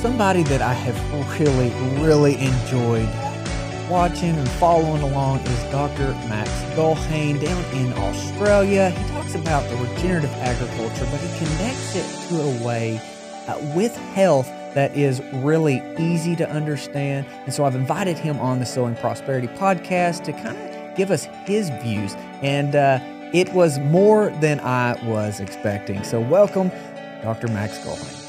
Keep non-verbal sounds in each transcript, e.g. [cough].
somebody that I have really, really enjoyed watching and following along is Dr. Max Gulhane down in Australia. He talks about the regenerative agriculture, but he connects it to a way uh, with health that is really easy to understand. And so I've invited him on the Sowing Prosperity podcast to kind of give us his views. And uh, it was more than I was expecting. So welcome, Dr. Max Gulhane.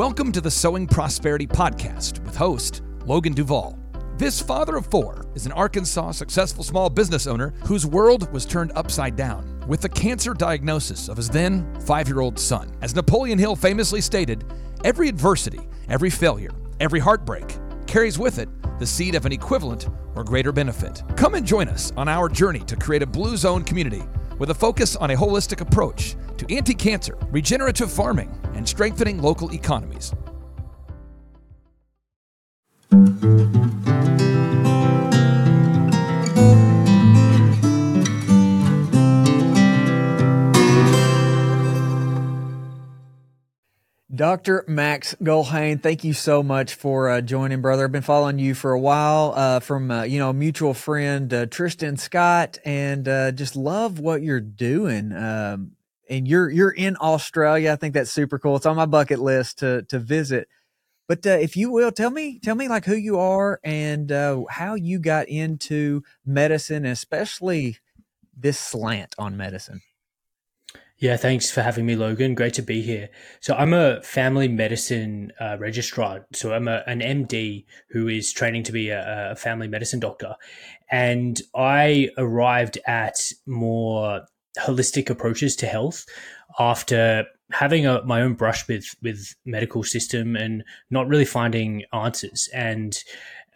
Welcome to the Sowing Prosperity Podcast with host Logan Duvall. This father of four is an Arkansas successful small business owner whose world was turned upside down with the cancer diagnosis of his then five year old son. As Napoleon Hill famously stated, every adversity, every failure, every heartbreak carries with it the seed of an equivalent or greater benefit. Come and join us on our journey to create a blue zone community with a focus on a holistic approach to anti cancer, regenerative farming, and strengthening local economies. Dr. Max Gulhane, thank you so much for uh, joining, brother. I've been following you for a while uh, from, uh, you know, mutual friend uh, Tristan Scott, and uh, just love what you're doing. Um, and you're you're in Australia. I think that's super cool. It's on my bucket list to to visit. But uh, if you will, tell me tell me like who you are and how you got into medicine, especially this slant on medicine. Yeah, thanks for having me, Logan. Great to be here. So I'm a family medicine uh, registrar. So I'm a, an MD who is training to be a, a, family medicine doctor, and I arrived at more holistic approaches to health after having a, my own brush with with medical system and not really finding answers and.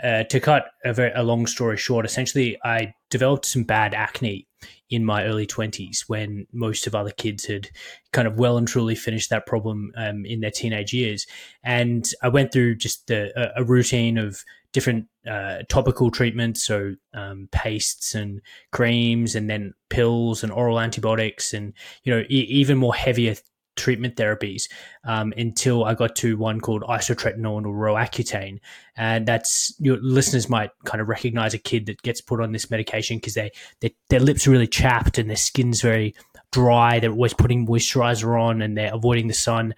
Uh, to cut a, very, a long story short, essentially, I developed some bad acne in my early 20s when most of other kids had kind of well and truly finished that problem um, in their teenage years. And I went through just the, a, routine of different uh, topical treatments, so um, pastes and creams, and then pills and oral antibiotics, and you know e- even more heavier treatment therapies um, until I got to one called isotretinoin or Roaccutane. And that's your listeners might kind of recognize a kid that gets put on this medication because they, they, their lips are really chapped and their skin's very dry. They're always putting moisturizer on and they're avoiding the sun.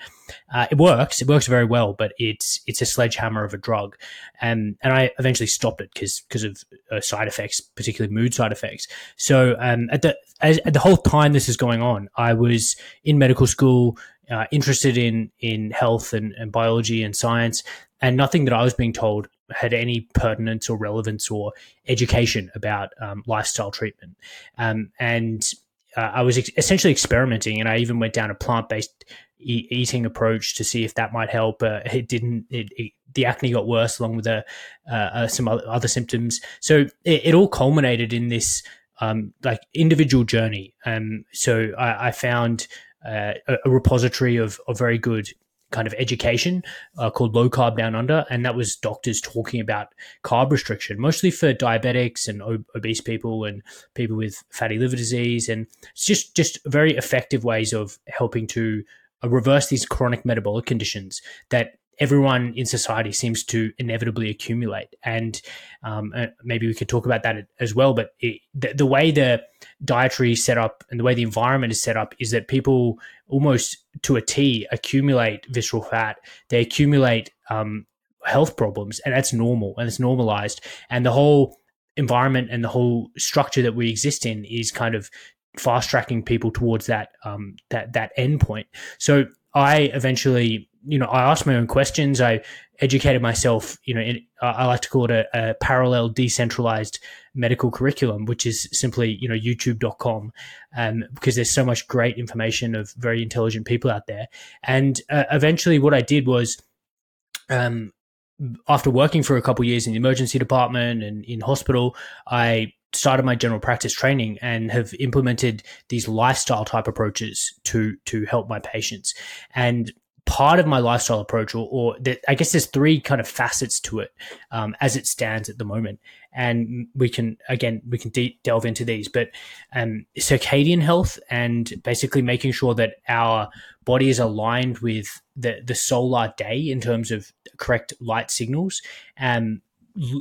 Uh, it works. It works very well, but it's it's a sledgehammer of a drug. And and I eventually stopped it because because of uh, side effects, particularly mood side effects. So um, at the as, at the whole time this is going on, I was in medical school. Uh, interested in in health and, and biology and science, and nothing that I was being told had any pertinence or relevance or education about um, lifestyle treatment. Um, and uh, I was ex- essentially experimenting, and I even went down a plant based e- eating approach to see if that might help. Uh, it didn't. It, it, the acne got worse along with uh, uh some other symptoms. So it, it all culminated in this um, like individual journey. Um, so I, I found uh, a, a repository of, of very good kind of education uh, called Low Carb Down Under, and that was doctors talking about carb restriction, mostly for diabetics and ob- obese people and people with fatty liver disease, and it's just just very effective ways of helping to uh, reverse these chronic metabolic conditions that everyone in society seems to inevitably accumulate. And um, uh, maybe we could talk about that as well. But it, the, the, way the dietary setup and the way the environment is set up is that people almost to a T accumulate visceral fat. They accumulate um, health problems, and that's normal and it's normalized. And the whole environment and the whole structure that we exist in is kind of fast tracking people towards that um, that that end point. So I eventually you know, I asked my own questions. I educated myself. You know, in, I like to call it a, a, parallel decentralized medical curriculum, which is simply you know YouTube.com, um, because there's so much great information of very intelligent people out there. And uh, eventually, what I did was, um, after working for a couple years in the emergency department and in hospital, I started my general practice training and have implemented these lifestyle type approaches to to help my patients and part of my lifestyle approach, or, or I guess there's three kind of facets to it um, as it stands at the moment. And we can, again, we can de- delve into these, but um, circadian health and basically making sure that our body is aligned with the, the solar day in terms of correct light signals. Um,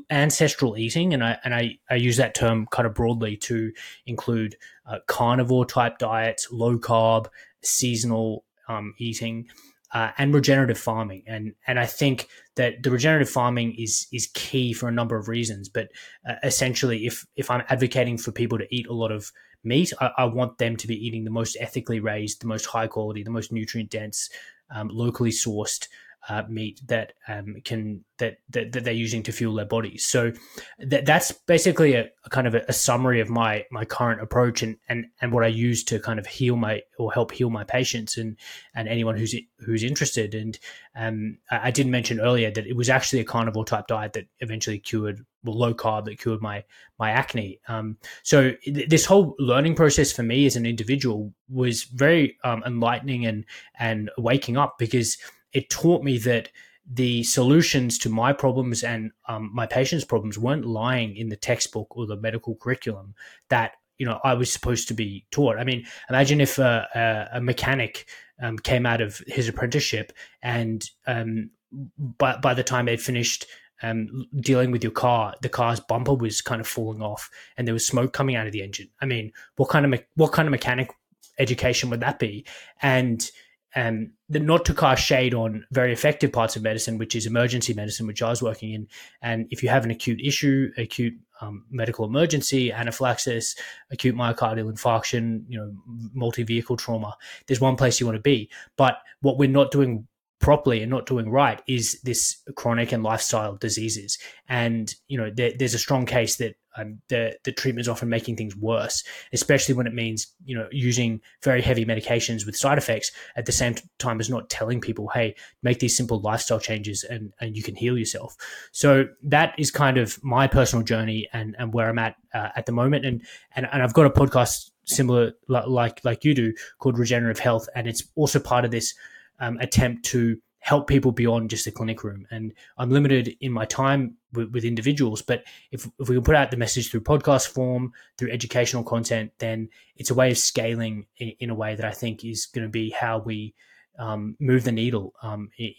ancestral eating, and I and I, I use that term kind of broadly to include uh, carnivore type diets, low carb, seasonal um, eating, uh, and regenerative farming. And and I think that the regenerative farming is is key for a number of reasons. But uh, essentially, if if I'm advocating for people to eat a lot of meat, I, I, want them to be eating the most ethically raised, the most high quality, the most nutrient dense, um, locally sourced uh, meat that um, can that, that, that they're using to fuel their bodies. So that that's basically a, a kind of a, a, summary of my my current approach and, and and what I use to kind of heal my or help heal my patients and and anyone who's who's interested. And um, I, I did mention earlier that it was actually a carnivore type diet that eventually cured well, low carb that cured my my acne. Um, so th- this whole learning process for me as an individual was very um, enlightening and and waking up because it taught me that the solutions to my problems and um, my patients' problems weren't lying in the textbook or the medical curriculum that you know I was supposed to be taught. I mean, imagine if a, a, a mechanic um, came out of his apprenticeship and um, by by the time they'd finished um, dealing with your car, the car's bumper was kind of falling off and there was smoke coming out of the engine. I mean, what kind of me- what kind of mechanic education would that be? And um, the, not to cast shade on very effective parts of medicine, which is emergency medicine, which I was working in. And if you have an acute issue, acute um, medical emergency, anaphylaxis, acute myocardial infarction, you know, multi-vehicle trauma, there's one place you want to be. But what we're not doing properly and not doing right is this chronic and lifestyle diseases. And you know, there, there's a strong case that um, the the treatment is often making things worse, especially when it means you know using very heavy medications with side effects at the same time as not telling people, hey, make these simple lifestyle changes and and you can heal yourself. So that is kind of my personal journey and and where I'm at uh, at the moment. And and and I've got a podcast similar like like you do called Regenerative Health, and it's also part of this um, attempt to help people beyond just the clinic room. And I'm limited in my time with, with, individuals, but if, if we can put out the message through podcast form, through educational content, then it's a way of scaling in, in a way that I think is going to be how we um, move the needle um, in,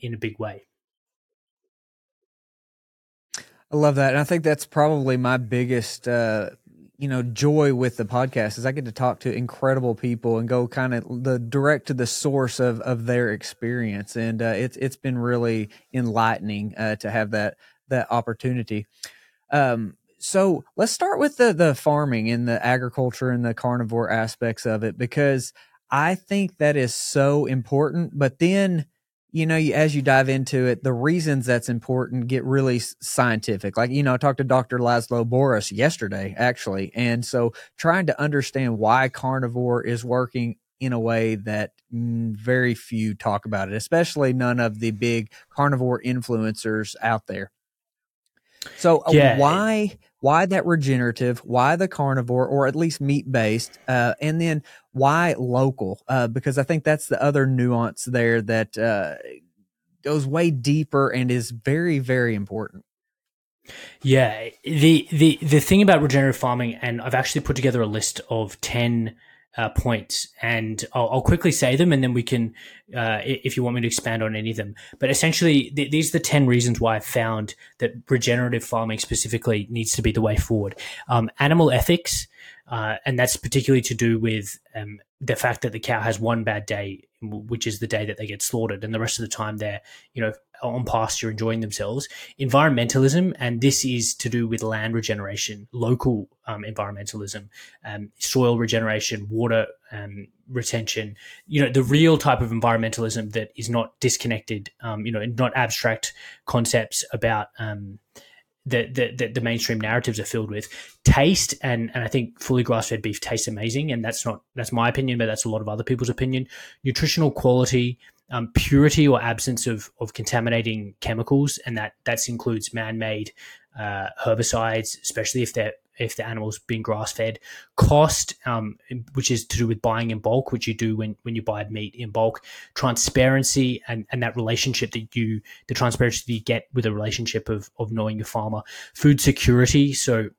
in, a big way. I love that. And I think that's probably my biggest uh, you know joy with the podcast is I get to talk to incredible people and go kind of the direct to the source of of their experience, and uh, it's it's been really enlightening uh, to have that that opportunity. Um, so let's start with the the farming and the agriculture and the carnivore aspects of it because I think that is so important. But then you know, as you dive into it, the reasons that's important get really scientific. Like, you know, I talked to Dr. Laszlo Boros yesterday, actually. And so trying to understand why carnivore is working in a way that mm, very few talk about it, especially none of the big carnivore influencers out there. So uh, yeah. why why that regenerative? Why the carnivore, or at least meat based? Uh, and then why local? Uh, because I think that's the other nuance there that uh, goes way deeper and is very very important. Yeah, the the the thing about regenerative farming, and I've actually put together a list of ten uh, points, and I'll, I'll, quickly say them, and then we can, uh, if you want me to expand on any of them. But essentially, th- these are the ten reasons why I found that regenerative farming specifically needs to be the way forward. Um, animal ethics, uh, and that's particularly to do with um, the fact that the cow has one bad day, which is the day that they get slaughtered, and the rest of the time they're, you know, on pasture enjoying themselves. Environmentalism, and this is to do with land regeneration, local um, environmentalism, um, soil regeneration, water um, retention. You know, the real type of environmentalism that is not disconnected. Um, you know, not abstract concepts about um, that the, the, mainstream narratives are filled with. Taste and and I think fully grass fed beef tastes amazing, and that's not that's my opinion, but that's a lot of other people's opinion. Nutritional quality, um, purity or absence of of contaminating chemicals, and that that includes man made uh, herbicides, especially if they're if the animal's been grass fed. Cost, um, which is to do with buying in bulk, which you do when, when you buy meat in bulk. Transparency and, and that relationship that you, the transparency that you get with a relationship of, of knowing your farmer. Food security, so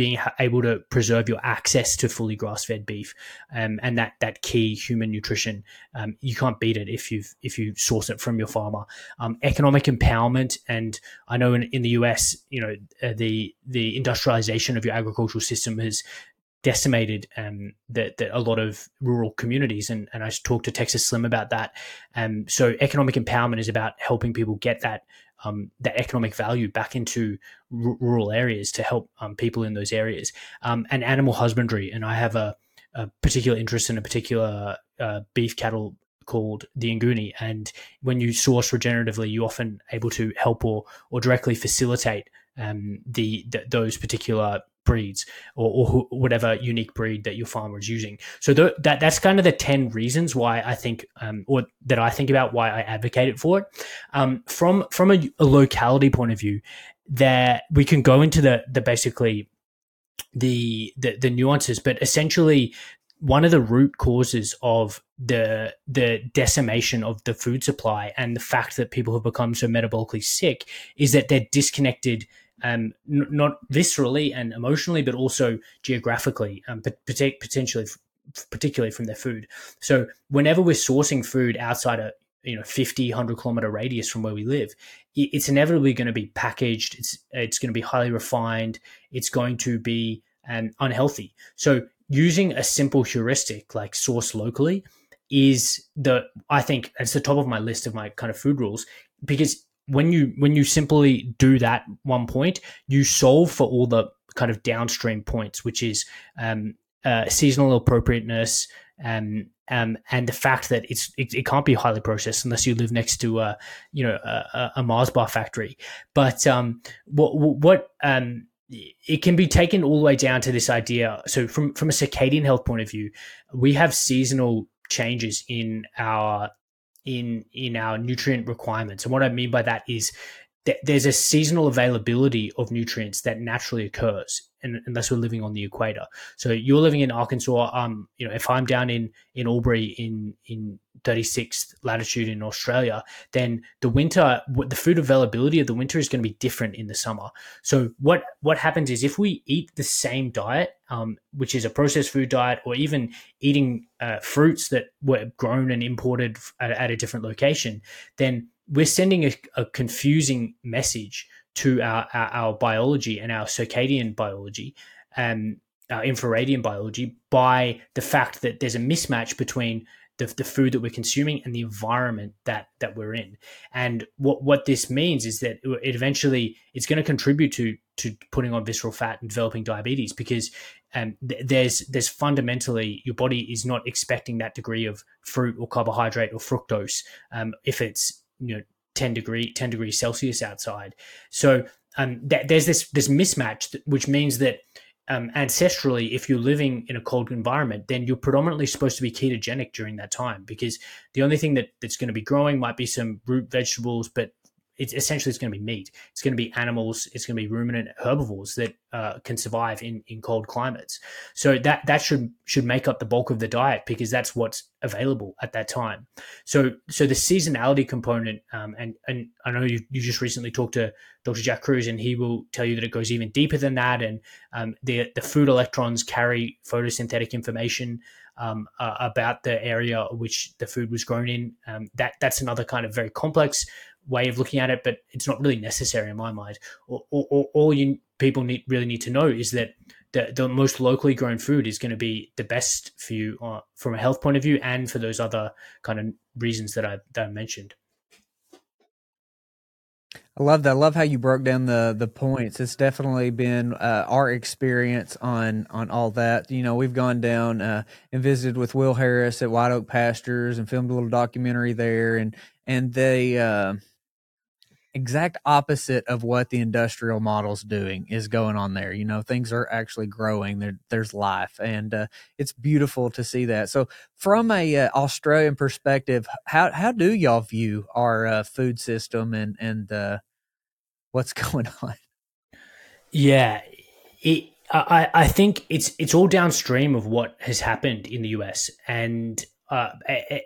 being able to preserve your access to fully grass-fed beef um, and that that key human nutrition um, you can't beat it if you if you source it from your farmer um, economic empowerment and I know in, in the US you know uh, the the industrialization of your agricultural system has decimated um, that, that a lot of rural communities. And, and I talked to Texas Slim about that. Um, so economic empowerment is about helping people get that um, that economic value back into r- rural areas to help um, people in those areas. Um, and animal husbandry, and I have a, a particular interest in a particular uh, beef cattle called the Nguni. And when you source regeneratively, you're often able to help or or directly facilitate um, the, the, those particular breeds or, or whatever unique breed that your farmer is using. So th- that that's kind of the ten reasons why I think, um, or that I think about why I advocated for it. Um, from from a, a, locality point of view, that we can go into the the basically the, the the nuances, but essentially one of the root causes of the the decimation of the food supply and the fact that people have become so metabolically sick is that they're disconnected um, n- not viscerally and emotionally, but also geographically, um, potentially, particularly from their food. So whenever we're sourcing food outside a you know 50 100 kilometer radius from where we live it's inevitably going to be packaged it's it's going to be highly refined it's going to be um, unhealthy so using a simple heuristic like source locally is the i think it's the top of my list of my kind of food rules because when you when you simply do that one point, you solve for all the kind of downstream points, which is um, uh, seasonal appropriateness, um, um, and the fact that it's it, it, can't be highly processed unless you live next to a you know a, a Mars bar factory. But um, what what um, it can be taken all the way down to this idea. So from from a circadian health point of view, we have seasonal changes in our in in our nutrient requirements. And what I mean by that is that there's a seasonal availability of nutrients that naturally occurs unless we're living on the equator. So you're living in Arkansas. Um, you know, if I'm down in in Albury in in 36th latitude in Australia, then the winter, the food availability of the winter is going to be different in the summer. So what what happens is if we eat the same diet, um, which is a processed food diet, or even eating uh, fruits that were grown and imported at, at a different location, then we're sending a, a confusing message to our, our, our, biology and our circadian biology and our infradian biology by the fact that there's a mismatch between the, the food that we're consuming and the environment that that we're in. And what what this means is that it eventually it's going to contribute to to putting on visceral fat and developing diabetes because um, th- there's there's fundamentally your body is not expecting that degree of fruit or carbohydrate or fructose um, if it's you know 10 degree 10 degrees celsius outside. So um, th- there's this this mismatch which means that um, ancestrally if you're living in a cold environment then you're predominantly supposed to be ketogenic during that time because the only thing that that's going to be growing might be some root vegetables but it's essentially it's going to be meat. It's going to be animals. It's going to be ruminant herbivores that uh, can survive in, in cold climates. So that that should should make up the bulk of the diet because that's what's available at that time. So so the seasonality component, um, and and I know you, you just recently talked to Dr. Jack Kruse, and he will tell you that it goes even deeper than that. And um, the the food electrons carry photosynthetic information. Um, uh, about the area which the food was grown in. Um, that that's another kind of very complex way of looking at it, but it's not really necessary in my mind. All, all, all you people need really need to know is that the, the most locally grown food is going to be the best for you uh, from a health point of view and for those other kind of reasons that I, that I mentioned. I love that. I love how you broke down the the points. It's definitely been uh, our experience on on all that. You know, we've gone down uh, and visited with Will Harris at White Oak Pastures and filmed a little documentary there, and and they uh, exact opposite of what the industrial model's doing is going on there. You know, things are actually growing. There, there's life, and uh, it's beautiful to see that. So, from a uh, Australian perspective, how how do y'all view our uh, food system and and uh, what's [laughs] going on? Yeah, it, I, I think it's it's all downstream of what has happened in the US, and uh,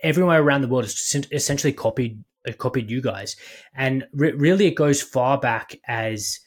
everywhere around the world has essentially copied uh, copied you guys, and re- really it goes far back as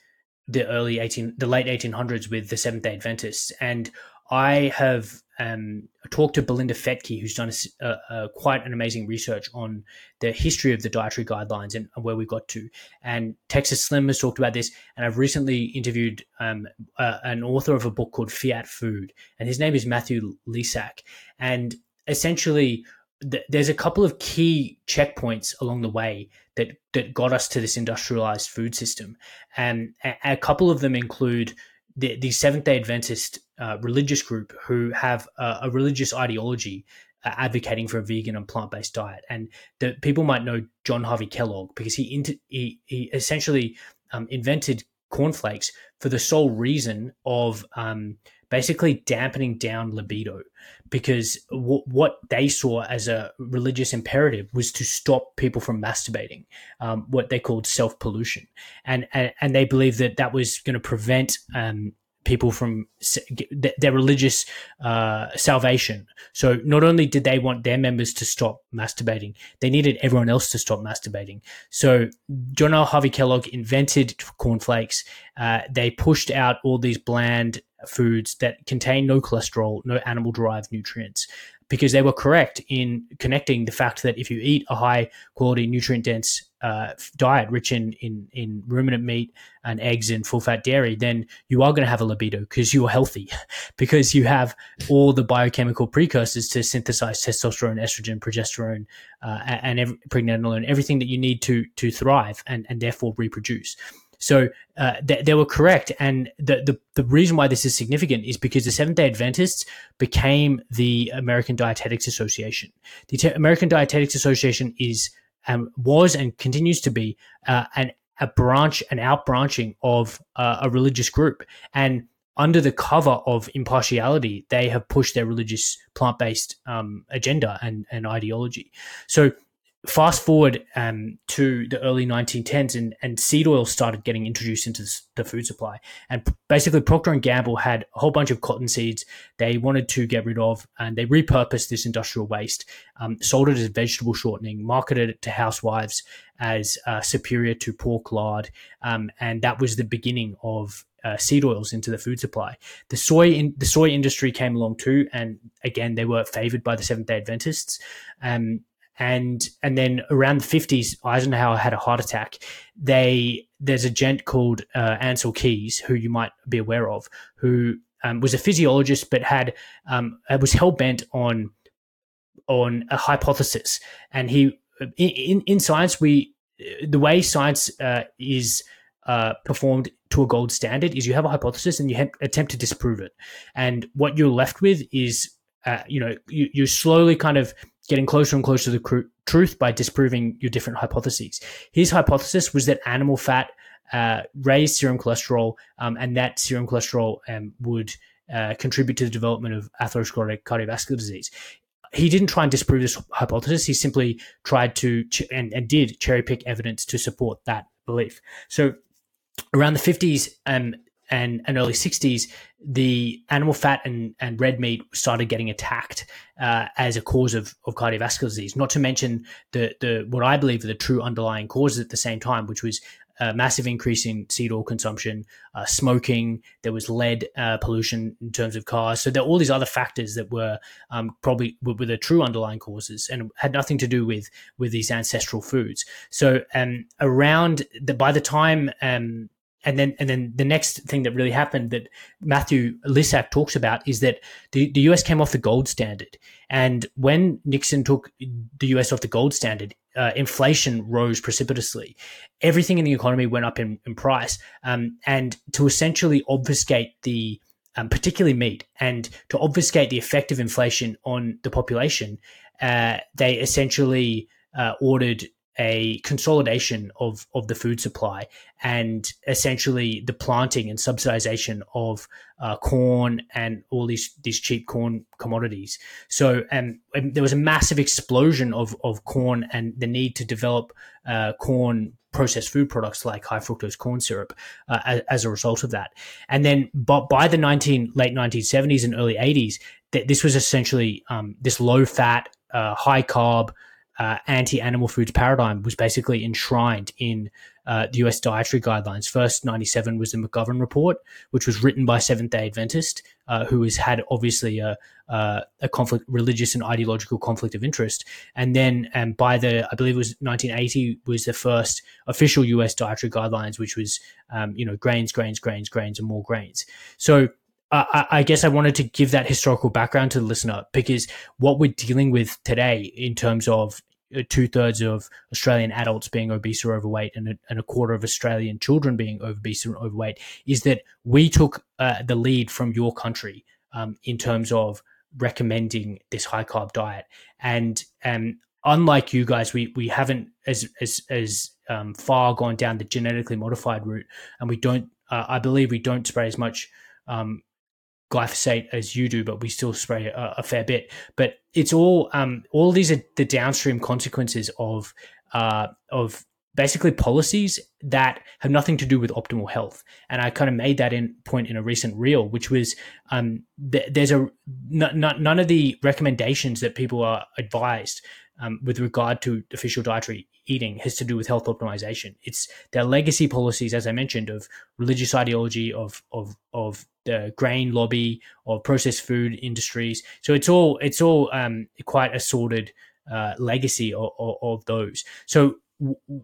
the early eighteen, the late eighteen hundreds with the Seventh Day Adventists, and I have um, talked to Belinda Fettke, who's done a, a, a, quite an amazing research on the history of the dietary guidelines and where we got to. And Texas Slim has talked about this. And I've recently interviewed um, an author of a book called Fiat Food, and his name is Matthew Lysiak. And essentially, th- there's a couple of key checkpoints along the way that that got us to this industrialized food system, and a, couple of them include the, the Seventh Day Adventist uh, religious group who have a, a religious ideology uh, advocating for a vegan and plant based diet. And the people might know John Harvey Kellogg because he inter- he, he essentially um, invented cornflakes for the sole reason of um, basically dampening down libido because w- what they saw as a religious imperative was to stop people from masturbating um, what they called self-pollution and, and, and they believed that that was going to prevent um, people from their religious uh, salvation. So not only did they want their members to stop masturbating, they needed everyone else to stop masturbating. So John L. Harvey Kellogg invented cornflakes. Uh, they pushed out all these bland foods that contain no cholesterol, no animal derived nutrients because they were correct in connecting the fact that if you eat a high quality nutrient dense uh, diet rich in, in in ruminant meat and eggs and full fat dairy, then you are going to have a libido because you are healthy, [laughs] because you have all the biochemical precursors to synthesize testosterone, estrogen, progesterone, uh, and every, pregnenolone, everything that you need to to thrive and and therefore reproduce. So uh, they, they, were correct, and the, the the reason why this is significant is because the Seventh Day Adventists became the American Dietetics Association. The American Dietetics Association is um, was and continues to be uh, an a branch, an outbranching of uh, a religious group, and under the cover of impartiality, they have pushed their religious plant based um, agenda and, and ideology. So fast forward um, to the early 1910s and, and seed oil started getting introduced into the food supply and basically procter and gamble had a whole bunch of cotton seeds they wanted to get rid of and they repurposed this industrial waste um, sold it as vegetable shortening marketed it to housewives as uh, superior to pork lard um, and that was the beginning of uh, seed oils into the food supply. The soy in, the soy industry came along too, and again they were favored by the Seventh Day Adventists. Um, and and then around the 50s eisenhower had a heart attack. They there's a gent called uh, Ancel Keys who you might be aware of who um, was a physiologist but had um, was hell-bent on on a hypothesis. And he in, in science we the way science uh, is uh, performed to a gold standard is you have a hypothesis and you ha- attempt to disprove it. And what you're left with is uh, you know you, you slowly kind of getting closer and closer to the truth by disproving your different hypotheses. His hypothesis was that animal fat uh, raised serum cholesterol, um, and that serum cholesterol um, would uh, contribute to the development of atherosclerotic cardiovascular disease. He didn't try and disprove this hypothesis. He simply tried to ch- and, and did cherry pick evidence to support that belief. So around the 50s, um, and, and early 60s, the animal fat and, and red meat started getting attacked uh, as a cause of, of cardiovascular disease. Not to mention the, the what I believe are the true underlying causes at the same time, which was a massive increase in seed oil consumption, uh, smoking. There was lead uh, pollution in terms of cars. So there are all these other factors that were um, probably were, were, the true underlying causes and had nothing to do with with these ancestral foods. So um, around the by the time um, and then and then the next thing that really happened that Matthew Lysiak talks about is that the, the US came off the gold standard. And when Nixon took the US off the gold standard, uh, inflation rose precipitously. Everything in the economy went up in, in price. Um, and to essentially obfuscate the um, particularly meat, and to obfuscate the effect of inflation on the population, uh, they essentially uh, ordered a consolidation of, of the food supply and essentially the planting and subsidization of uh, corn and all these these cheap corn commodities. So and, and, there was a massive explosion of, of corn and the need to develop uh, corn processed food products like high fructose corn syrup uh, as, as, a result of that. And then, but by the 19 late 1970s and early 80s, th- this was essentially um, this low fat, uh, high carb, uh, anti animal foods paradigm was basically enshrined in uh, the US dietary guidelines. First, 97 was the McGovern Report, which was written by Seventh day Adventist, uh, who has had obviously a, a conflict, religious and ideological conflict of interest. And then um, by the, I believe it was 1980, was the first official US dietary guidelines, which was, um, you know, grains, grains, grains, grains, and more grains. So I, I, guess I wanted to give that historical background to the listener because what we're dealing with today in terms of uh, two thirds of Australian adults being obese or overweight and a, and a, quarter of Australian children being obese or overweight is that we took uh, the lead from your country um, in terms of recommending this high carb diet. And um, unlike you guys, we we haven't as as as um, far gone down the genetically modified route, and we don't. Uh, I believe we don't spray as much um, glyphosate as you do, but we still spray a, a fair bit. But it's all um, all these are the downstream consequences of uh, of basically policies that have nothing to do with optimal health. And I kind of made that in point in a recent reel, which was um, th- there's a n- n- none of the recommendations that people are advised um, with regard to official dietary eating has to do with health optimization. It's their legacy policies, as I mentioned, of religious ideology, of of of the grain lobby, or processed food industries. So it's all it's all um, quite a sordid uh, legacy of, of, of, those. So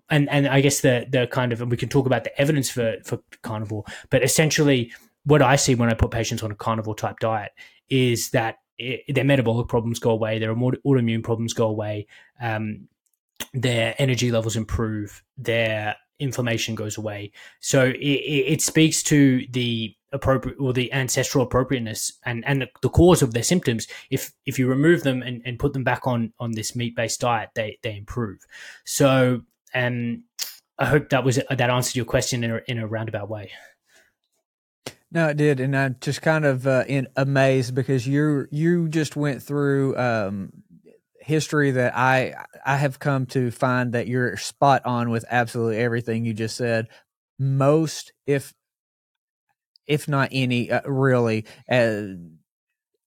and and I guess the the kind of and we can talk about the evidence for for carnivore, but essentially what I see when I put patients on a carnivore type diet is that it, their metabolic problems go away, their autoimmune problems go away, um, their energy levels improve, their inflammation goes away. So it, it speaks to the appropriate or the ancestral appropriateness and, and the cause of their symptoms. If if you remove them and, and put them back on on this meat based diet, they they improve. So um, I hope that was that answered your question in a, in a roundabout way. No, it did, and I'm just kind of uh, in amazed because you you just went through um, history that I I have come to find that you're spot on with absolutely everything you just said. Most, if if not any, uh, really uh,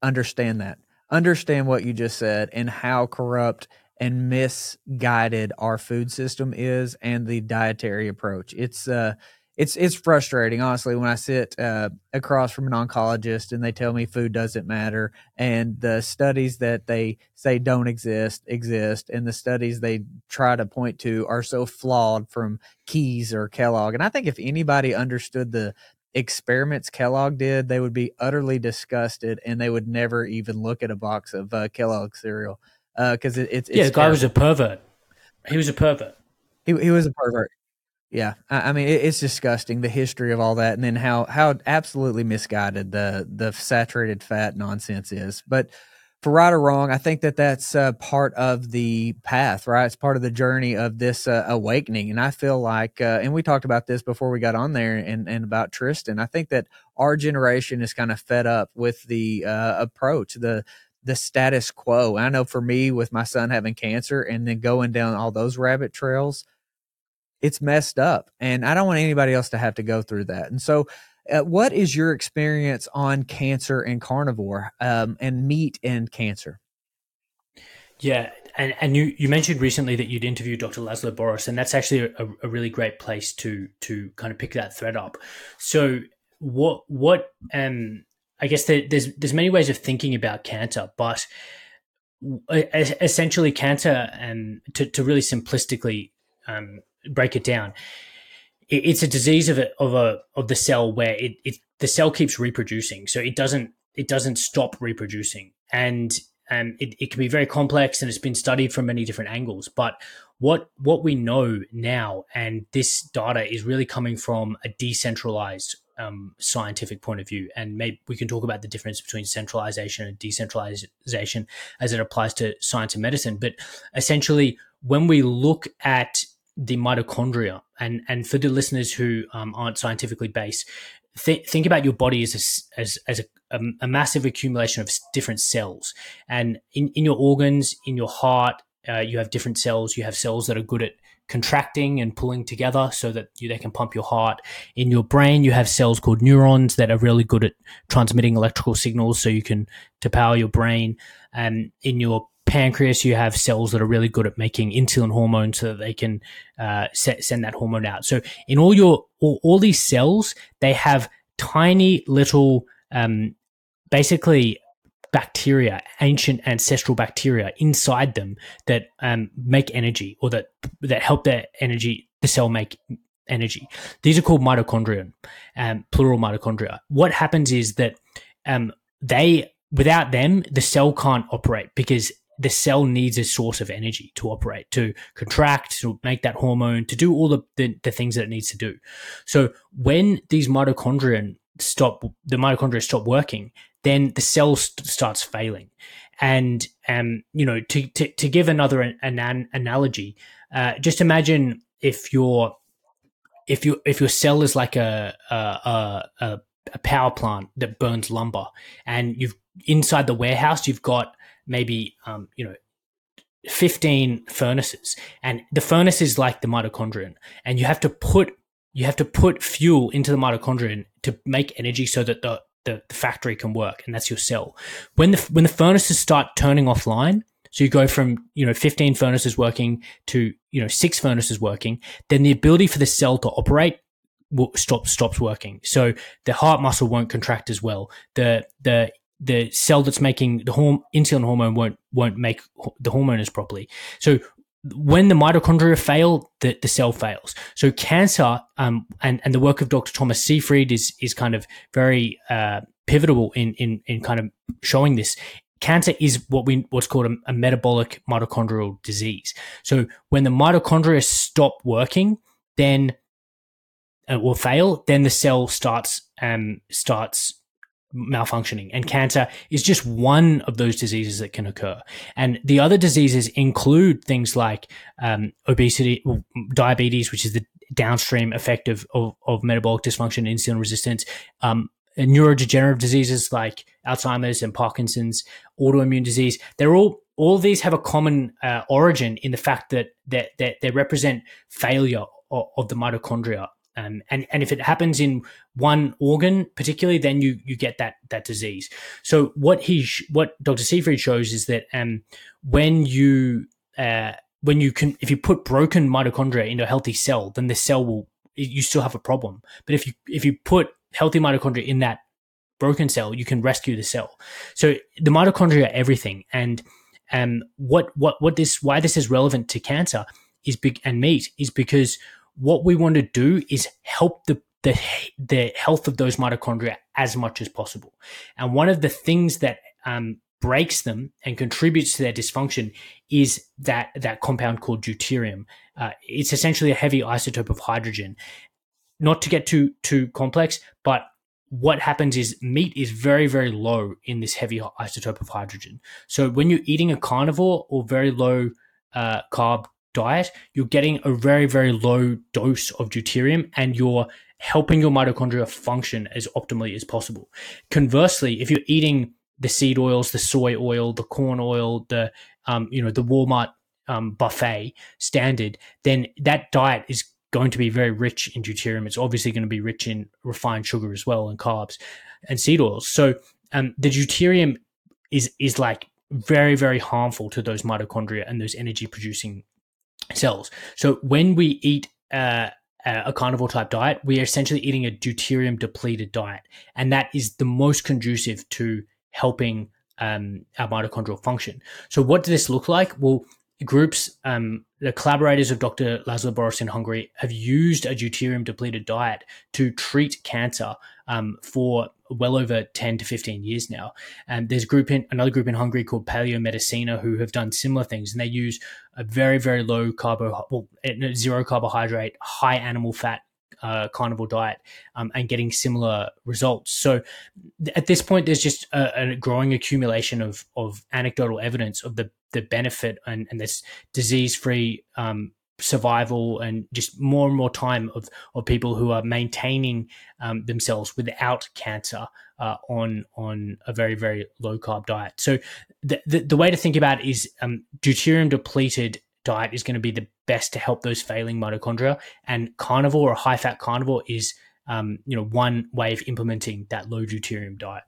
understand that. Understand what you just said and how corrupt and misguided our food system is and the dietary approach. It's uh it's it's frustrating honestly when i sit uh, across from an oncologist and they tell me food doesn't matter and the studies that they say don't exist exist and the studies they try to point to are so flawed from Keys or kellogg and i think if anybody understood the experiments kellogg did they would be utterly disgusted and they would never even look at a box of uh, kellogg cereal because uh, it, it's, yeah the guy was a pervert. He was a pervert. He, he was a pervert. Yeah, I, I mean it, it's disgusting the history of all that, and then how how absolutely misguided the the saturated fat nonsense is. But for right or wrong, I think that that's uh, part of the path, right? It's part of the journey of this uh, awakening, and I feel like, uh, and we talked about this before we got on there, and and about Tristan. I think that our generation is kind of fed up with the uh, approach, the the status quo. I know for me, with my son having cancer, and then going down all those rabbit trails it's messed up and i don't want anybody else to have to go through that and so uh, what is your experience on cancer and carnivore um, and meat and cancer? Yeah and, and you, you mentioned recently that you'd interviewed dr laszlo boros and that's actually a, a really great place to to kind of pick that thread up. So what what um i guess there, there's there's many ways of thinking about cancer but essentially cancer and um, to, to really simplistically um, break it down, it's a disease of a, of a of the cell where it, it the cell keeps reproducing, so it doesn't it doesn't stop reproducing, and um, it, it can be very complex and it's been studied from many different angles. But what what we know now, and this data is really coming from a decentralized um, scientific point of view, and maybe we can talk about the difference between centralization and decentralization as it applies to science and medicine. But essentially, when we look at the mitochondria. And and for the listeners who um, aren't scientifically based, th- think about your body as a, as as a, a, massive accumulation of different cells, and in in your organs, in your heart. uh, you have different cells. You have cells that are good at contracting and pulling together so that you, they can pump your heart. In your brain, you have cells called neurons that are really good at transmitting electrical signals so you can to power your brain. And in your pancreas, you have cells that are really good at making insulin hormone so that they can uh, set, send that hormone out. So in all your all, all these cells, they have tiny little um, basically bacteria, ancient ancestral bacteria inside them that um, make energy or that that help their energy the cell make energy. These are called mitochondria, um, plural mitochondria. What happens is that um, they without them the cell can't operate because the cell needs a source of energy to operate, to contract, to make that hormone, to do all the, the, the things that it needs to do. So when these mitochondria stop, the mitochondria stop working, then the cell st- starts failing. And, um, you know, to, to, to give another an, an analogy, uh, just imagine if your, if you if your cell is like a, a, a, a power plant that burns lumber and you've inside the warehouse you've got maybe um, you know 15 furnaces. And the furnace is like the mitochondrion. And you have to put you have to put fuel into the mitochondrion to make energy so that the, the, the factory can work and that's your cell. When the when the furnaces start turning offline so you go from you know 15 furnaces working to you know six furnaces working then the ability for the cell to operate will stop stops working. So the heart muscle won't contract as well. The the the cell that's making the horm- insulin hormone won't won't make the hormone as properly. So when the mitochondria fail, the, the cell fails. So cancer, um, and and the work of Dr. Thomas Seyfried is is kind of very uh, pivotal in in in kind of showing this. Cancer is what we what's called a, a metabolic mitochondrial disease. So when the mitochondria stop working, then uh, will fail. Then the cell starts um starts malfunctioning and cancer is just one of those diseases that can occur. And the other diseases include things like um, obesity diabetes which is the downstream effect of, of, of metabolic dysfunction insulin resistance um, neurodegenerative diseases like alzheimer's and parkinson's autoimmune disease. They're all all these have a common uh, origin in the fact that, that, that they represent failure of, of the mitochondria um, and and if it happens in one organ particularly, then you you get that that disease. So what he sh- what Dr. Seyfried shows is that um, when you uh, when you can if you put broken mitochondria into a healthy cell, then the cell will you still have a problem. But if you if you put healthy mitochondria in that broken cell, you can rescue the cell. So the mitochondria are everything, and um, what what what this why this is relevant to cancer is big and meat is because what we want to do is help the the, the health of those mitochondria as much as possible. And one of the things that um, breaks them and contributes to their dysfunction is that that compound called deuterium. Uh, it's essentially a heavy isotope of hydrogen. Not to get too too complex, but what happens is meat is very very low in this heavy isotope of hydrogen. So when you're eating a carnivore or very low uh, carb diet, you're getting a very, very low dose of deuterium and you're helping your mitochondria function as optimally as possible. Conversely, if you're eating the seed oils, the soy oil, the corn oil, the um, you know the Walmart um, buffet standard, then that diet is going to be very rich in deuterium. It's obviously going to be rich in refined sugar as well and carbs and seed oils. So um, the deuterium is is like very very harmful to those mitochondria and those energy producing cells. So when we eat uh, a carnivore type diet, we are essentially eating a deuterium depleted diet, and that is the most conducive to helping um, our mitochondrial function. So what does this look like? Well, groups, um, the collaborators of Dr. Laszlo Boros in Hungary have used a deuterium depleted diet to treat cancer um, for well over 10 to 15 years now. And there's group in another group in Hungary called Paleo Medicina who have done similar things and they use a very, very low carbo, well, zero carbohydrate, high animal fat uh, carnivore diet um, and getting similar results. So at this point, there's just a, a, growing accumulation of, of anecdotal evidence of the, the benefit and, and this disease free um, survival and just more and more time of, of people who are maintaining um, themselves without cancer uh, on on a very very low carb diet. So the, the, the way to think about it is um, deuterium depleted diet is going to be the best to help those failing mitochondria, and carnivore or high fat carnivore is um, you know one way of implementing that low deuterium diet.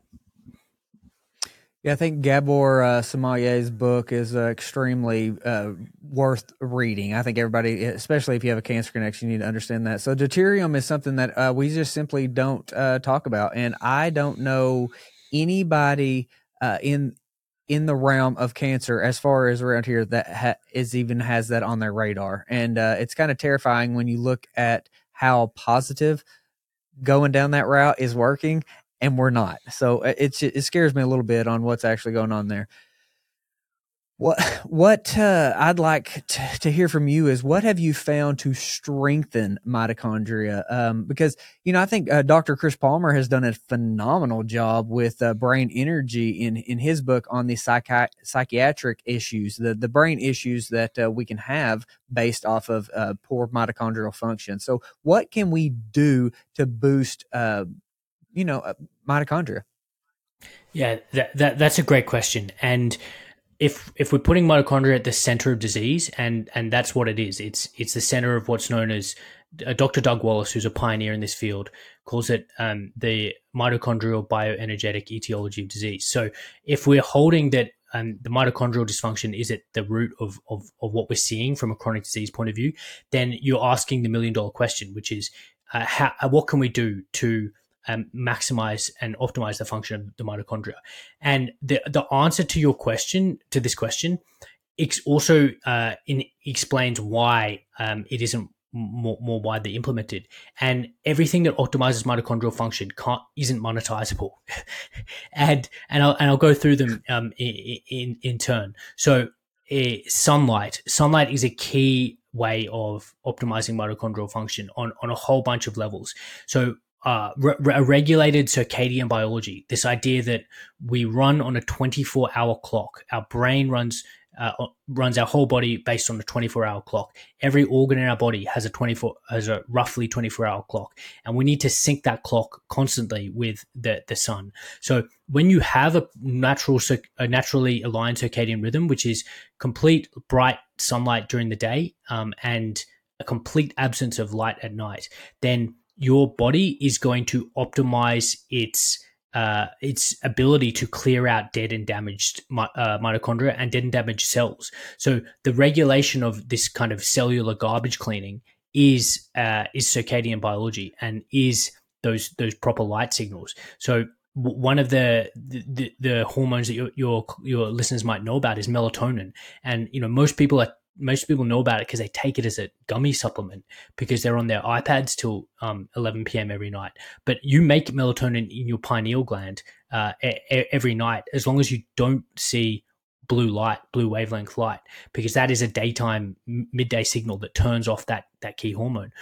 Yeah, I think Gabor uh, book is uh, extremely uh, worth reading. I think everybody, especially if you have a cancer connection, you need to understand that. So, deuterium is something that uh, we just simply don't uh, talk about, and I don't know anybody uh, in in the realm of cancer as far as around here that ha- is even has that on their radar, and uh, it's kind of terrifying when you look at how positive going down that route is working and we're not. So uh, it's it scares me a little bit on what's actually going on there. What [laughs] what uh, I'd like to, to, hear from you is what have you found to strengthen mitochondria? Um, because you know I think uh, Dr. Chris Palmer has done a phenomenal job with uh, brain energy in in his book on the psychi- psychiatric issues, the the brain issues that uh, we can have based off of uh, poor mitochondrial function. So what can we do to boost you know, uh, mitochondria? Yeah, that, that that's a great question. And if if we're putting mitochondria at the center of disease, and and that's what it is, it's it's the center of what's known as uh, Dr. Doug Wallace, who's a pioneer in this field, calls it um, the mitochondrial bioenergetic etiology of disease. So if we're holding that um, the mitochondrial dysfunction is at the root of, of, of what we're seeing from a chronic disease point of view, then you're asking the million dollar question, which is uh, how, what can we do to um, maximize and optimize the function of the mitochondria. And the the answer to your question, to this question, ex- also uh, in, explains why um, it isn't more, more widely implemented. And everything that optimizes mitochondrial function can't isn't monetizable. [laughs] and and I'll and I'll go through them um, in, in in turn. So uh, sunlight, sunlight is a key way of optimizing mitochondrial function on on a whole bunch of levels. So uh, re- a regulated circadian biology. This idea that we run on a 24 hour clock. Our brain runs uh, runs our whole body based on a 24 hour clock. Every organ in our body has a 24 has a roughly 24 hour clock, and we need to sync that clock constantly with the the sun. So when you have a natural a naturally aligned circadian rhythm, which is complete bright sunlight during the day um, and a complete absence of light at night, then your body is going to optimize its uh, its ability to clear out dead and damaged uh, mitochondria and dead and damaged cells. So the regulation of this kind of cellular garbage cleaning is uh, is circadian biology and is those those proper light signals. So one of the, the the, hormones that your, your your listeners might know about is melatonin, and you know most people are most people know about it because they take it as a gummy supplement because they're on their iPads till um, 11 p.m. every night. But you make melatonin in your pineal gland uh, a- every night as long as you don't see blue light, blue wavelength light, because that is a daytime midday signal that turns off that that key hormone.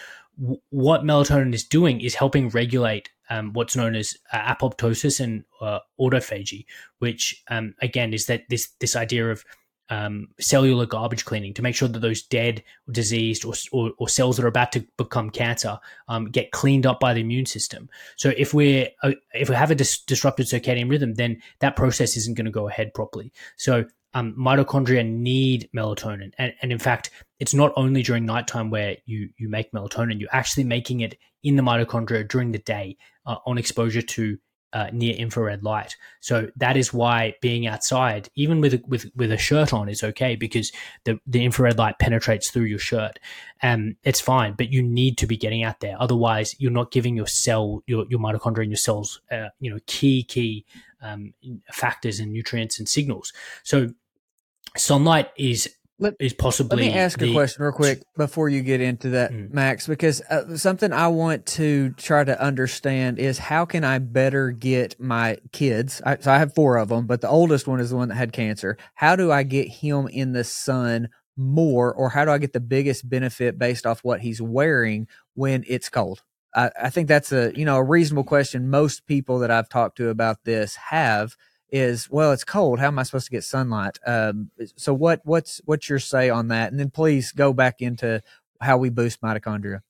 What melatonin is doing is helping regulate um, what's known as uh, apoptosis and uh, autophagy, which um, again is that this this idea of um, cellular garbage cleaning to make sure that those dead, diseased, or, or, or cells that are about to become cancer um, get cleaned up by the immune system. So if we're uh, if we have a dis- disrupted circadian rhythm, then that process isn't going to go ahead properly. So um, mitochondria need melatonin, and, and in fact, it's not only during nighttime where you you make melatonin. You're actually making it in the mitochondria during the day uh, on exposure to uh, near infrared light. So that is why being outside, even with a, with with a shirt on, is okay because the the infrared light penetrates through your shirt, and um, it's fine. But you need to be getting out there, otherwise you're not giving your cell, your your mitochondria, and your cells, uh, you know, key key um, factors and nutrients and signals. So sunlight is let, is possibly. Let me ask the, a question real quick before you get into that, mm. Max, because uh, something I want to try to understand is how can I better get my kids? I, so I have four of them, but the oldest one is the one that had cancer. How do I get him in the sun more, or how do I get the biggest benefit based off what he's wearing when it's cold? I, I think that's a you know a reasonable question. Most people that I've talked to about this have is well it's cold how am i supposed to get sunlight um, so what what's what's your say on that and then please go back into how we boost mitochondria.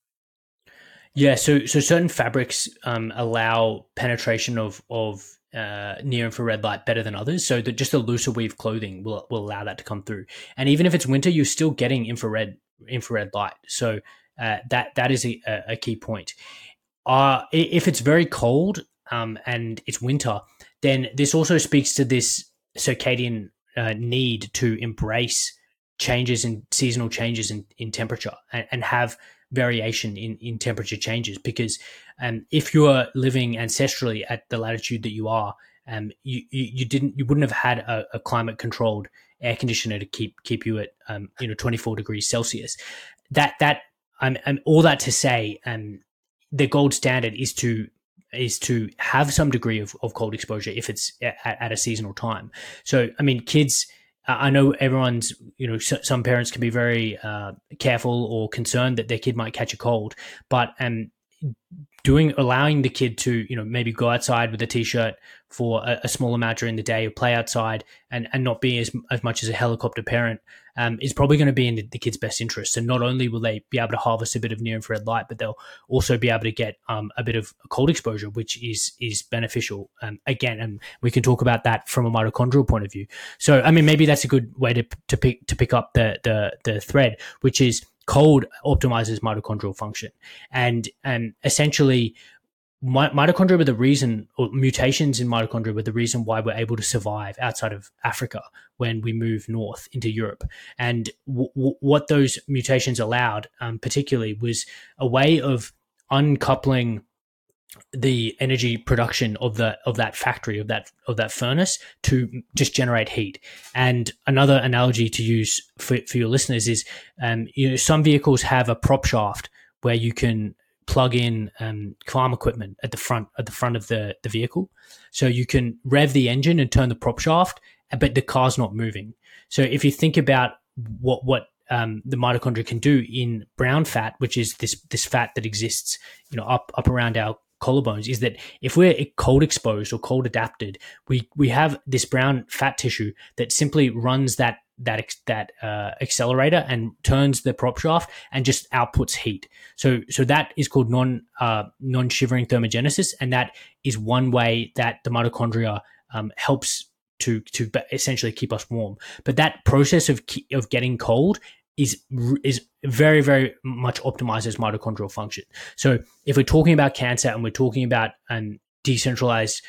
Yeah, so so certain fabrics um, allow penetration of of uh, near infrared light better than others. So that just a looser weave clothing will will allow that to come through. And even if it's winter, you're still getting infrared infrared light. So uh, that that is a, a key point. Uh, if it's very cold um, and it's winter, then this also speaks to this circadian uh, need to embrace changes in seasonal changes in, in temperature and, and have variation in, in temperature changes because um, if you are living ancestrally at the latitude that you are um, you, you, you didn't you wouldn't have had a, a, climate controlled air conditioner to keep keep you at um, you know 24 degrees celsius. That that um, um, all that to say um, the gold standard is to is to have some degree of, of cold exposure if it's at, at a seasonal time. So i mean kids I know everyone's, you know, some parents can be very uh, careful or concerned that their kid might catch a cold, but um, doing allowing the kid to you know maybe go outside with a t-shirt for a, a small amount during the day or play outside and, and not be as, as much as a helicopter parent um, is probably going to be in the, the, kid's best interest. So not only will they be able to harvest a bit of near infrared light but they'll also be able to get um, a bit of cold exposure which is is beneficial um, again and we can talk about that from a mitochondrial point of view. So i mean maybe that's a good way to, to pick to pick up the the, the thread which is cold optimizes mitochondrial function. And, and essentially, mitochondria were the reason, or mutations in mitochondria were the reason why we're able to survive outside of Africa when we move north into Europe. And w- w- what those mutations allowed, um, particularly, was a way of uncoupling the energy production of the of that factory of that of that furnace to just generate heat. And another analogy to use for, for your listeners is, um, you know, some vehicles have a prop shaft where you can plug in um, farm equipment at the front at the front of the the vehicle, so you can rev the engine and turn the prop shaft, but the car's not moving. So if you think about what what um, the mitochondria can do in brown fat, which is this this fat that exists, you know, up up around our collarbones is that if we're cold exposed or cold adapted, we we have this brown fat tissue that simply runs that that that uh, accelerator and turns the prop shaft and just outputs heat. So so that is called non uh, non shivering thermogenesis, and that is one way that the mitochondria um, helps to to essentially keep us warm. But that process of of getting cold is is very very much optimizes mitochondrial function. So if we're talking about cancer and we're talking about um, decentralized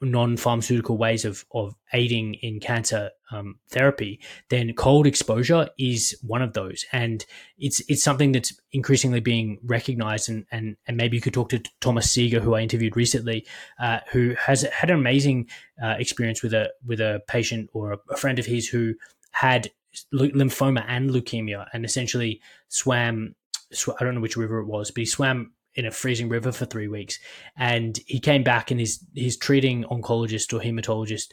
non-pharmaceutical ways of of aiding in cancer um, therapy, then cold exposure is one of those, and it's it's something that's increasingly being recognized. And and, and maybe you could talk to Thomas Seeger, who I interviewed recently, uh, who has had an amazing uh, experience with a with a patient or a friend of his who had lymphoma and leukemia and essentially swam sw- i don't know which river it was but he swam in a freezing river for three weeks. And he came back and his his treating oncologist or hematologist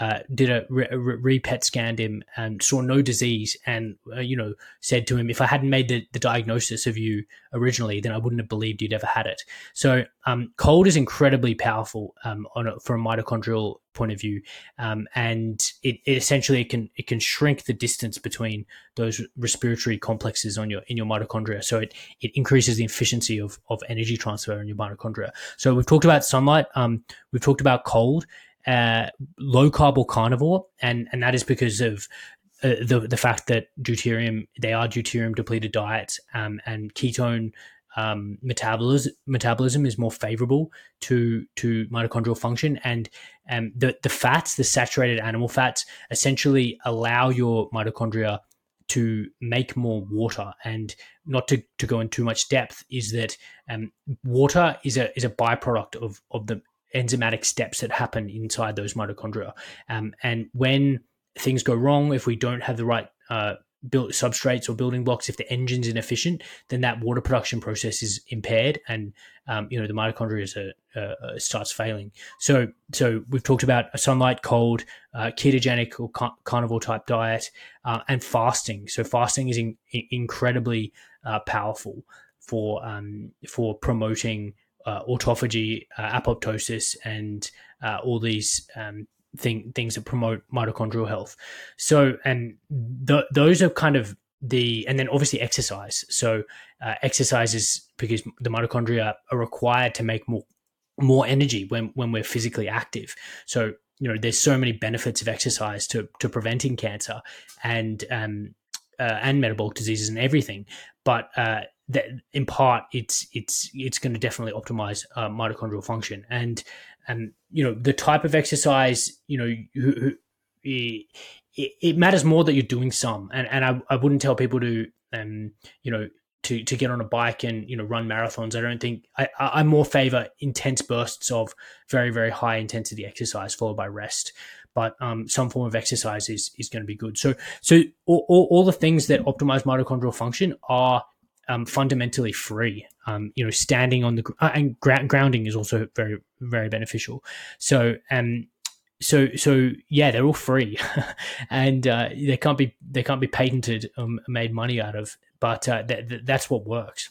uh, did a re, re, scanned him and saw no disease, and uh, you know said to him, "If I hadn't made the, the diagnosis of you originally, then I wouldn't have believed you'd ever had it." So, um, cold is incredibly powerful um, on a, from a mitochondrial point of view, um, and it, it, essentially it can it can shrink the distance between those respiratory complexes on your in your mitochondria. So it it increases the efficiency of of energy transfer in your mitochondria. So we've talked about sunlight. Um, we've talked about cold uh, low carb or carnivore, and and that is because of uh, the the fact that deuterium they are deuterium depleted diets, um, and ketone um, metabolism metabolism is more favorable to to mitochondrial function, and um, the the fats, the saturated animal fats, essentially allow your mitochondria to make more water. And not to, to go in too much depth is that um, water is a is a byproduct of of the enzymatic steps that happen inside those mitochondria. Um, and when things go wrong, if we don't have the right uh, substrates or building blocks, if the engine's inefficient, then that water production process is impaired, and um, you know the mitochondria a, uh, starts failing. So, so we've talked about a sunlight, cold, uh, ketogenic or carnivore type diet, uh, and fasting. So, fasting is in, in incredibly uh, powerful for um, for promoting uh, autophagy, uh, apoptosis, and uh, all these um, thing, things that promote mitochondrial health. So, and th- those are kind of the and then obviously exercise. So uh, exercise is because the mitochondria are required to make more more energy when when we're physically active. So you know, there's so many benefits of exercise to to preventing cancer and um, uh, and metabolic diseases and everything. But uh, that in part, it's it's it's going to definitely optimize uh, mitochondrial function and and you know the type of exercise you know who, who, it, it, matters more that you're doing some and and I, I wouldn't tell people to um you know to to get on a bike and you know run marathons. I don't think I I more favor intense bursts of very very high intensity exercise followed by rest. But um, some form of exercise is is going to be good. So so all, all, all the things that optimize mitochondrial function are um, fundamentally free. Um, you know, standing on the uh, and gra- grounding is also very very beneficial. So um, so so yeah, they're all free, [laughs] and uh, they can't be they can't be patented or made money out of but uh, th- th- that's what works.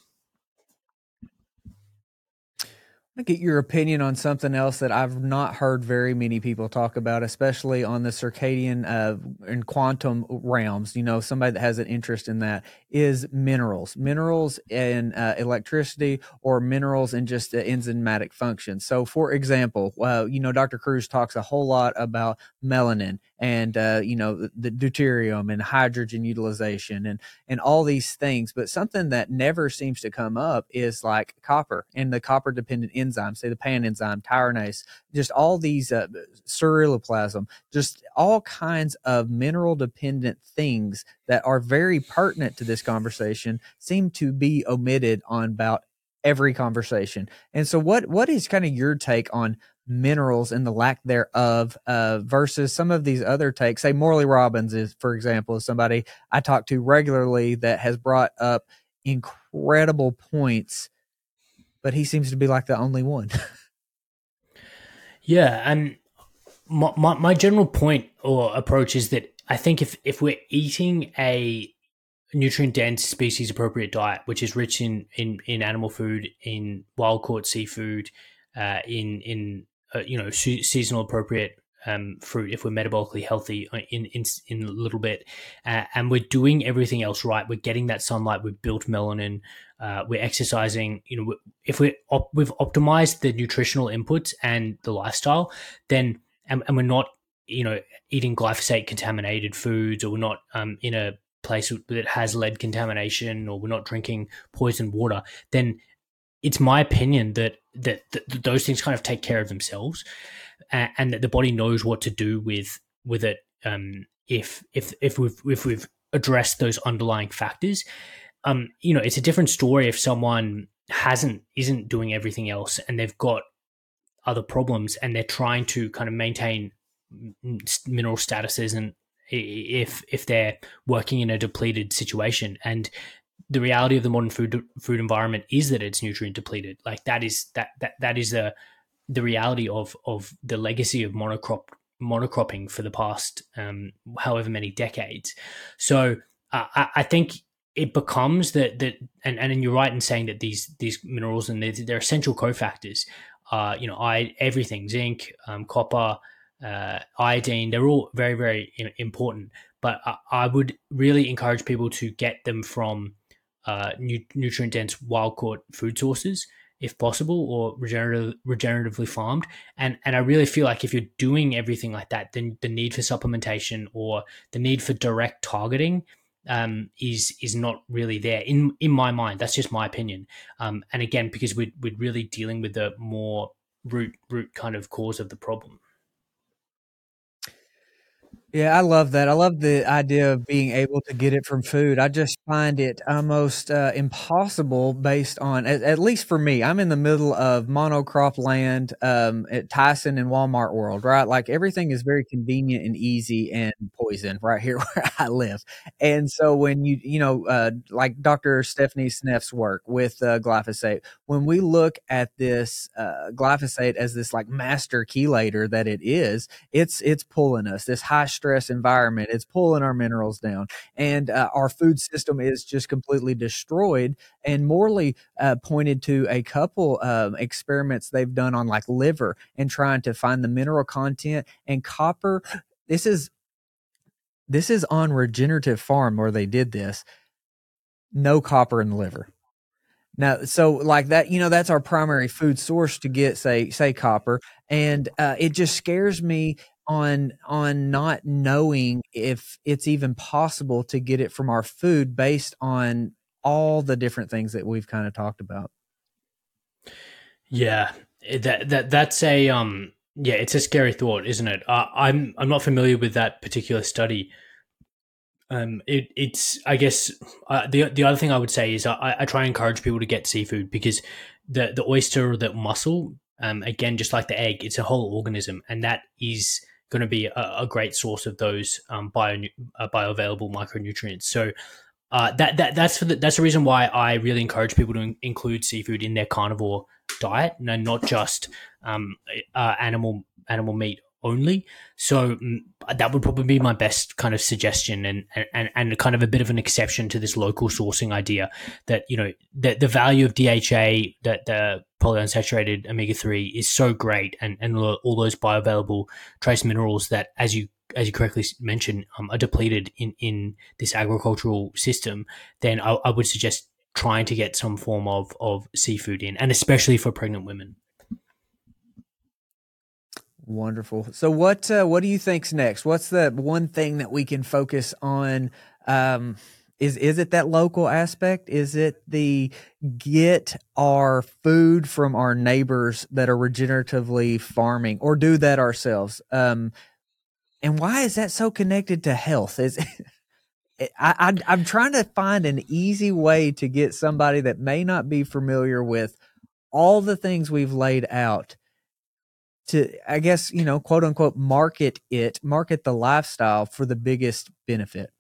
I get your opinion on something else that I've not heard very many people talk about, especially on the circadian uh, and quantum realms. You know, somebody that has an interest in that is minerals, minerals in uh, electricity or minerals in just enzymatic function. So, for example, uh, you know, Dr. Kruse talks a whole lot about melanin and uh, you know the, the, deuterium and hydrogen utilization and and all these things but something that never seems to come up is like copper and the copper dependent enzymes say the pan enzyme tyrosine just all these uh, ceruloplasmin just all kinds of mineral dependent things that are very pertinent to this conversation seem to be omitted on about every conversation. And so what what is kind of your take on minerals and the lack thereof uh, versus some of these other takes. Say Morley Robbins is, for example, is somebody I talk to regularly that has brought up incredible points, but he seems to be like the only one. [laughs] yeah, and my, my, my general point or approach is that I think if if we're eating a nutrient dense species appropriate diet, which is rich in, in, in animal food, in wild caught seafood, uh, in in uh, you know seasonal appropriate um, fruit if we're metabolically healthy uh, in in, in a little bit, uh, and we're doing everything else right. We're getting that sunlight. We've built melanin. Uh, we're exercising. You know, if we op- we've optimized the nutritional inputs and the lifestyle, then and, and, we're not you know eating glyphosate contaminated foods, or we're not um, in a place that has lead contamination, or we're not drinking poisoned water, then it's my opinion that that, that those things kind of take care of themselves, and, that the body knows what to do with with it um, if if if we've if we've addressed those underlying factors. Um, you know, it's a different story if someone hasn't isn't doing everything else and they've got other problems and they're trying to kind of maintain mineral statuses and if if they're working in a depleted situation and the reality of the modern food food environment is that it's nutrient depleted. Like that is that that that is the the reality of of the legacy of monocrop monocropping for the past um, however many decades. So uh, I, I, think it becomes that that and and you're right in saying that these these minerals and they're, they're essential cofactors. Uh, you know, I everything zinc, um, copper, uh, iodine. They're all very very important. But I, I would really encourage people to get them from uh, nu- nutrient dense wild caught food sources if possible or regenerative, regeneratively farmed. And and I really feel like if you're doing everything like that then the need for supplementation or the need for direct targeting um, is is not really there in in my mind. That's just my opinion. Um, and again because we're, we're really dealing with the more root root kind of cause of the problem yeah, I love that. I love the idea of being able to get it from food. I just find it almost uh, impossible based on, at, at, least for me, I'm in the middle of monocrop land um, at Tyson and Walmart world, right? Like everything is very convenient and easy and poison [laughs] right here where I live. And so when you, you know, uh, like Dr. Stephanie Seneff's work with uh, glyphosate, when we look at this uh, glyphosate as this like master chelator that it is, it's it's pulling us this high stress environment. It's pulling our minerals down, and uh, our food system is just completely destroyed. And Morley uh, pointed to a couple um, experiments they've done on like liver and trying to find the mineral content and copper. This is this is on regenerative farm where they did this no copper in the liver. Now, so like that, you know, that's our primary food source to get, say, say copper, and uh, it just scares me on on not knowing if it's even possible to get it from our food based on all the different things that we've kind of talked about. Yeah, that that that's a um yeah, it's a scary thought, isn't it? Uh, I'm I'm not familiar with that particular study, um, it, it's I guess uh, the the other thing I would say is I, I try and encourage people to get seafood because the the oyster or the mussel, um, again just like the egg, it's a whole organism, and that is going to be a, a, great source of those um, bio uh, bioavailable micronutrients. So. Uh, that that that's the, that's the reason why I really encourage people to in- include seafood in their carnivore diet, and not just um, uh, animal animal meat only. So mm, that would probably be my best kind of suggestion and, and, and kind of a bit of an exception to this local sourcing idea that, you know, that the value of DHA, that the polyunsaturated omega 3 is so great and, and all those bioavailable trace minerals that as you as you correctly mentioned, um, are depleted in, in this agricultural system, then I, I would suggest trying to get some form of, of seafood in, and especially for pregnant women. Wonderful. So what uh, what do you think's next? What's the one thing that we can focus on? Um, is is it that local aspect? Is it the get our food from our neighbors that are regeneratively farming, or do that ourselves? Um, and why is that so connected to health? Is [laughs] I, I I'm trying to find an easy way to get somebody that may not be familiar with all the things we've laid out to i guess you know quote unquote market it market the lifestyle for the biggest benefit.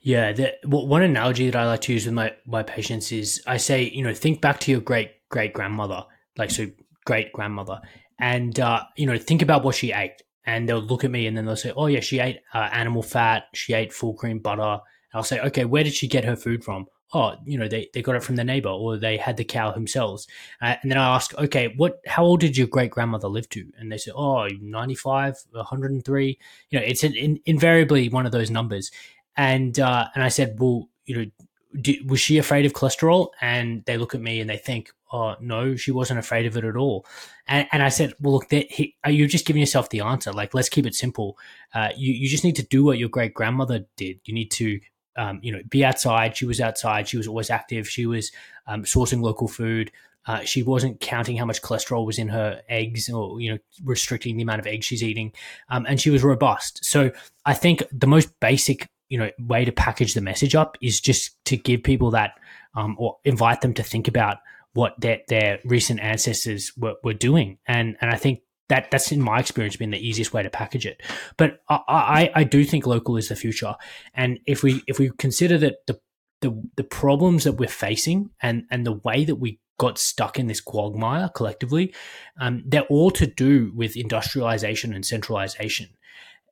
Yeah the, one analogy that i like to use with my my patients is i say you know think back to your great great grandmother like so great grandmother and uh, you know think about what she ate and they'll look at me and then they'll say oh yeah she ate uh, animal fat she ate full cream butter. And i'll say okay where did she get her food from oh, you know, they, they got it from the neighbor or they had the cow themselves. Uh, and then I ask, okay, what, how old did your great grandmother live to? And they say, oh, 95, 103. You know, it's in, invariably one of those numbers. And, uh, and I said, well, you know, was she afraid of cholesterol? And they look at me and they think, oh, no, she wasn't afraid of it at all. And, and I said, well, look, that, he, are you just giving yourself the answer? Like, let's keep it simple. Uh, you, you just need to do what your great grandmother did. You need to um, you know, be outside. She was outside. She was always active. She was um, sourcing local food. Uh, she wasn't counting how much cholesterol was in her eggs or, you know, restricting the amount of eggs she's eating. Um, and she was robust. So I think the most basic, you know, way to package the message up is just to give people that um, or invite them to think about what their, their recent ancestors were, were doing. And, and I think that that's in my experience been the easiest way to package it. But I, I, I do think local is the future, and if we if we consider that the the, the problems that we're facing and and the way that we got stuck in this quagmire collectively, um, they're all to do with industrialization and centralization.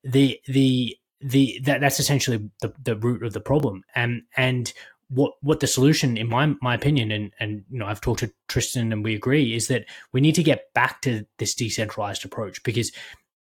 The the the that, that's essentially the, the root of the problem, and and what what the solution, in my my opinion, and and you know, I've talked to Tristan and we agree, is that we need to get back to this decentralized approach because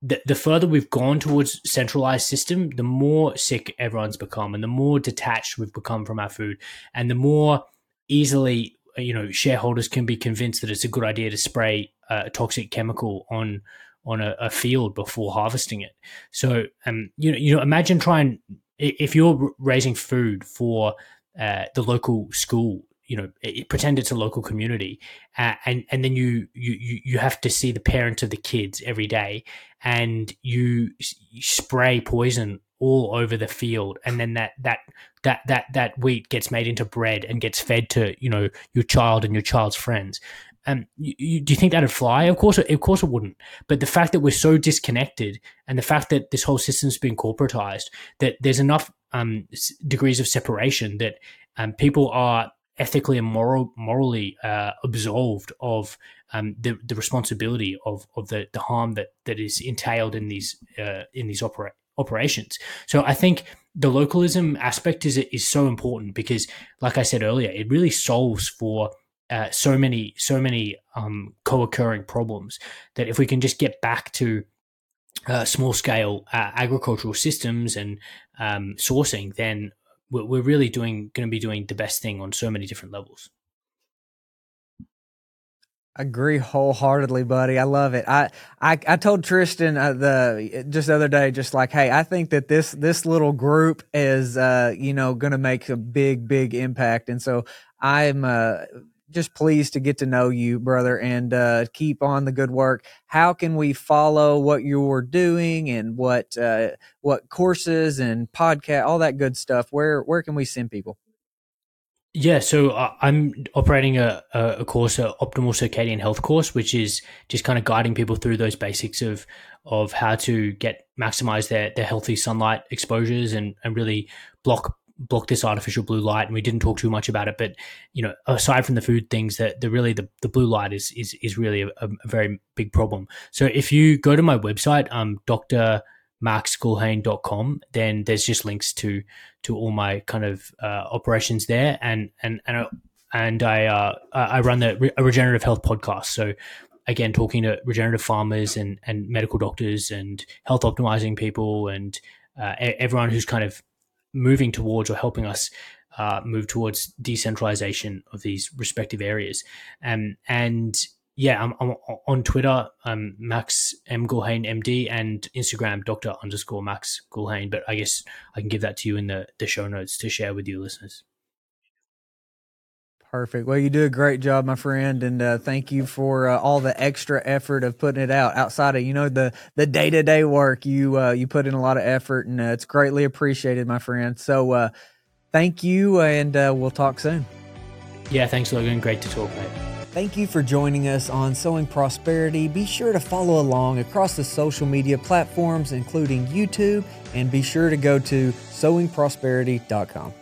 the, the further we've gone towards centralized system, the more sick everyone's become, and the more detached we've become from our food, and the more easily you know shareholders can be convinced that it's a good idea to spray a toxic chemical on on a, a field before harvesting it. So, um, you know, you know, imagine trying if you're raising food for uh, the local school you know it, pretend it's a local community uh, and and then you, you you have to see the parents of the kids every day and you, you, spray poison all over the field and then that that that that that wheat gets made into bread and gets fed to you know your child and your child's friends um, you, you, do you think that'd fly? Of course, of course it wouldn't. But the fact that we're so disconnected, and the fact that this whole system's been corporatized, that there's enough um, degrees of separation that um, people are ethically and moral, morally uh, absolved of um, the, the responsibility of, of the, the harm that, that is entailed in these uh, in these opera- operations. So I think the localism aspect is is so important because, like I said earlier, it really solves for uh, so many so many um, co-occurring problems that if we can just get back to uh, small scale uh, agricultural systems and um, sourcing, then we're, we're really doing going to be doing the best thing on so many different levels. Agree wholeheartedly, buddy. I love it. I I, I told Tristan uh, the just the other day, just like, hey, I think that this this little group is, uh, you know, going to make a big big impact, and so I'm uh, just pleased to get to know you, brother, and uh, keep on the good work. How can we follow what you're doing and what uh, what courses and podcast, all that good stuff? Where where can we send people? Yeah, so uh, I'm operating a, a course, a optimal circadian health course, which is just kind of guiding people through those basics of of how to get maximize their their healthy sunlight exposures and and really block block this artificial blue light. And we didn't talk too much about it, but you know, aside from the food things, that the really the, the blue light is is is really a, a very big problem. So if you go to my website, um, Doctor maxgulhane.com, then there's just links to to all my kind of uh, operations there, and and and uh, and I uh, I run the regenerative health podcast. So again, talking to regenerative farmers and and medical doctors and health optimizing people and uh, everyone who's kind of moving towards or helping us uh, move towards decentralization of these respective areas. Um, and yeah, I'm, I'm on Twitter, um, Max M Gulhane MD, and Instagram, Doctor underscore Max Gulhane. But I guess I can give that to you in the the show notes to share with your listeners. Perfect. Well, you do a great job, my friend, and uh, thank you for uh, all the extra effort of putting it out outside of you know the the day to day work. You uh, you put in a lot of effort, and uh, it's greatly appreciated, my friend. So, uh, thank you, and uh, we'll talk soon. Yeah, thanks, Logan. Great to talk, mate. Thank you for joining us on Sowing Prosperity. Be sure to follow along across the social media platforms, including YouTube, and be sure to go to sowingprosperity.com.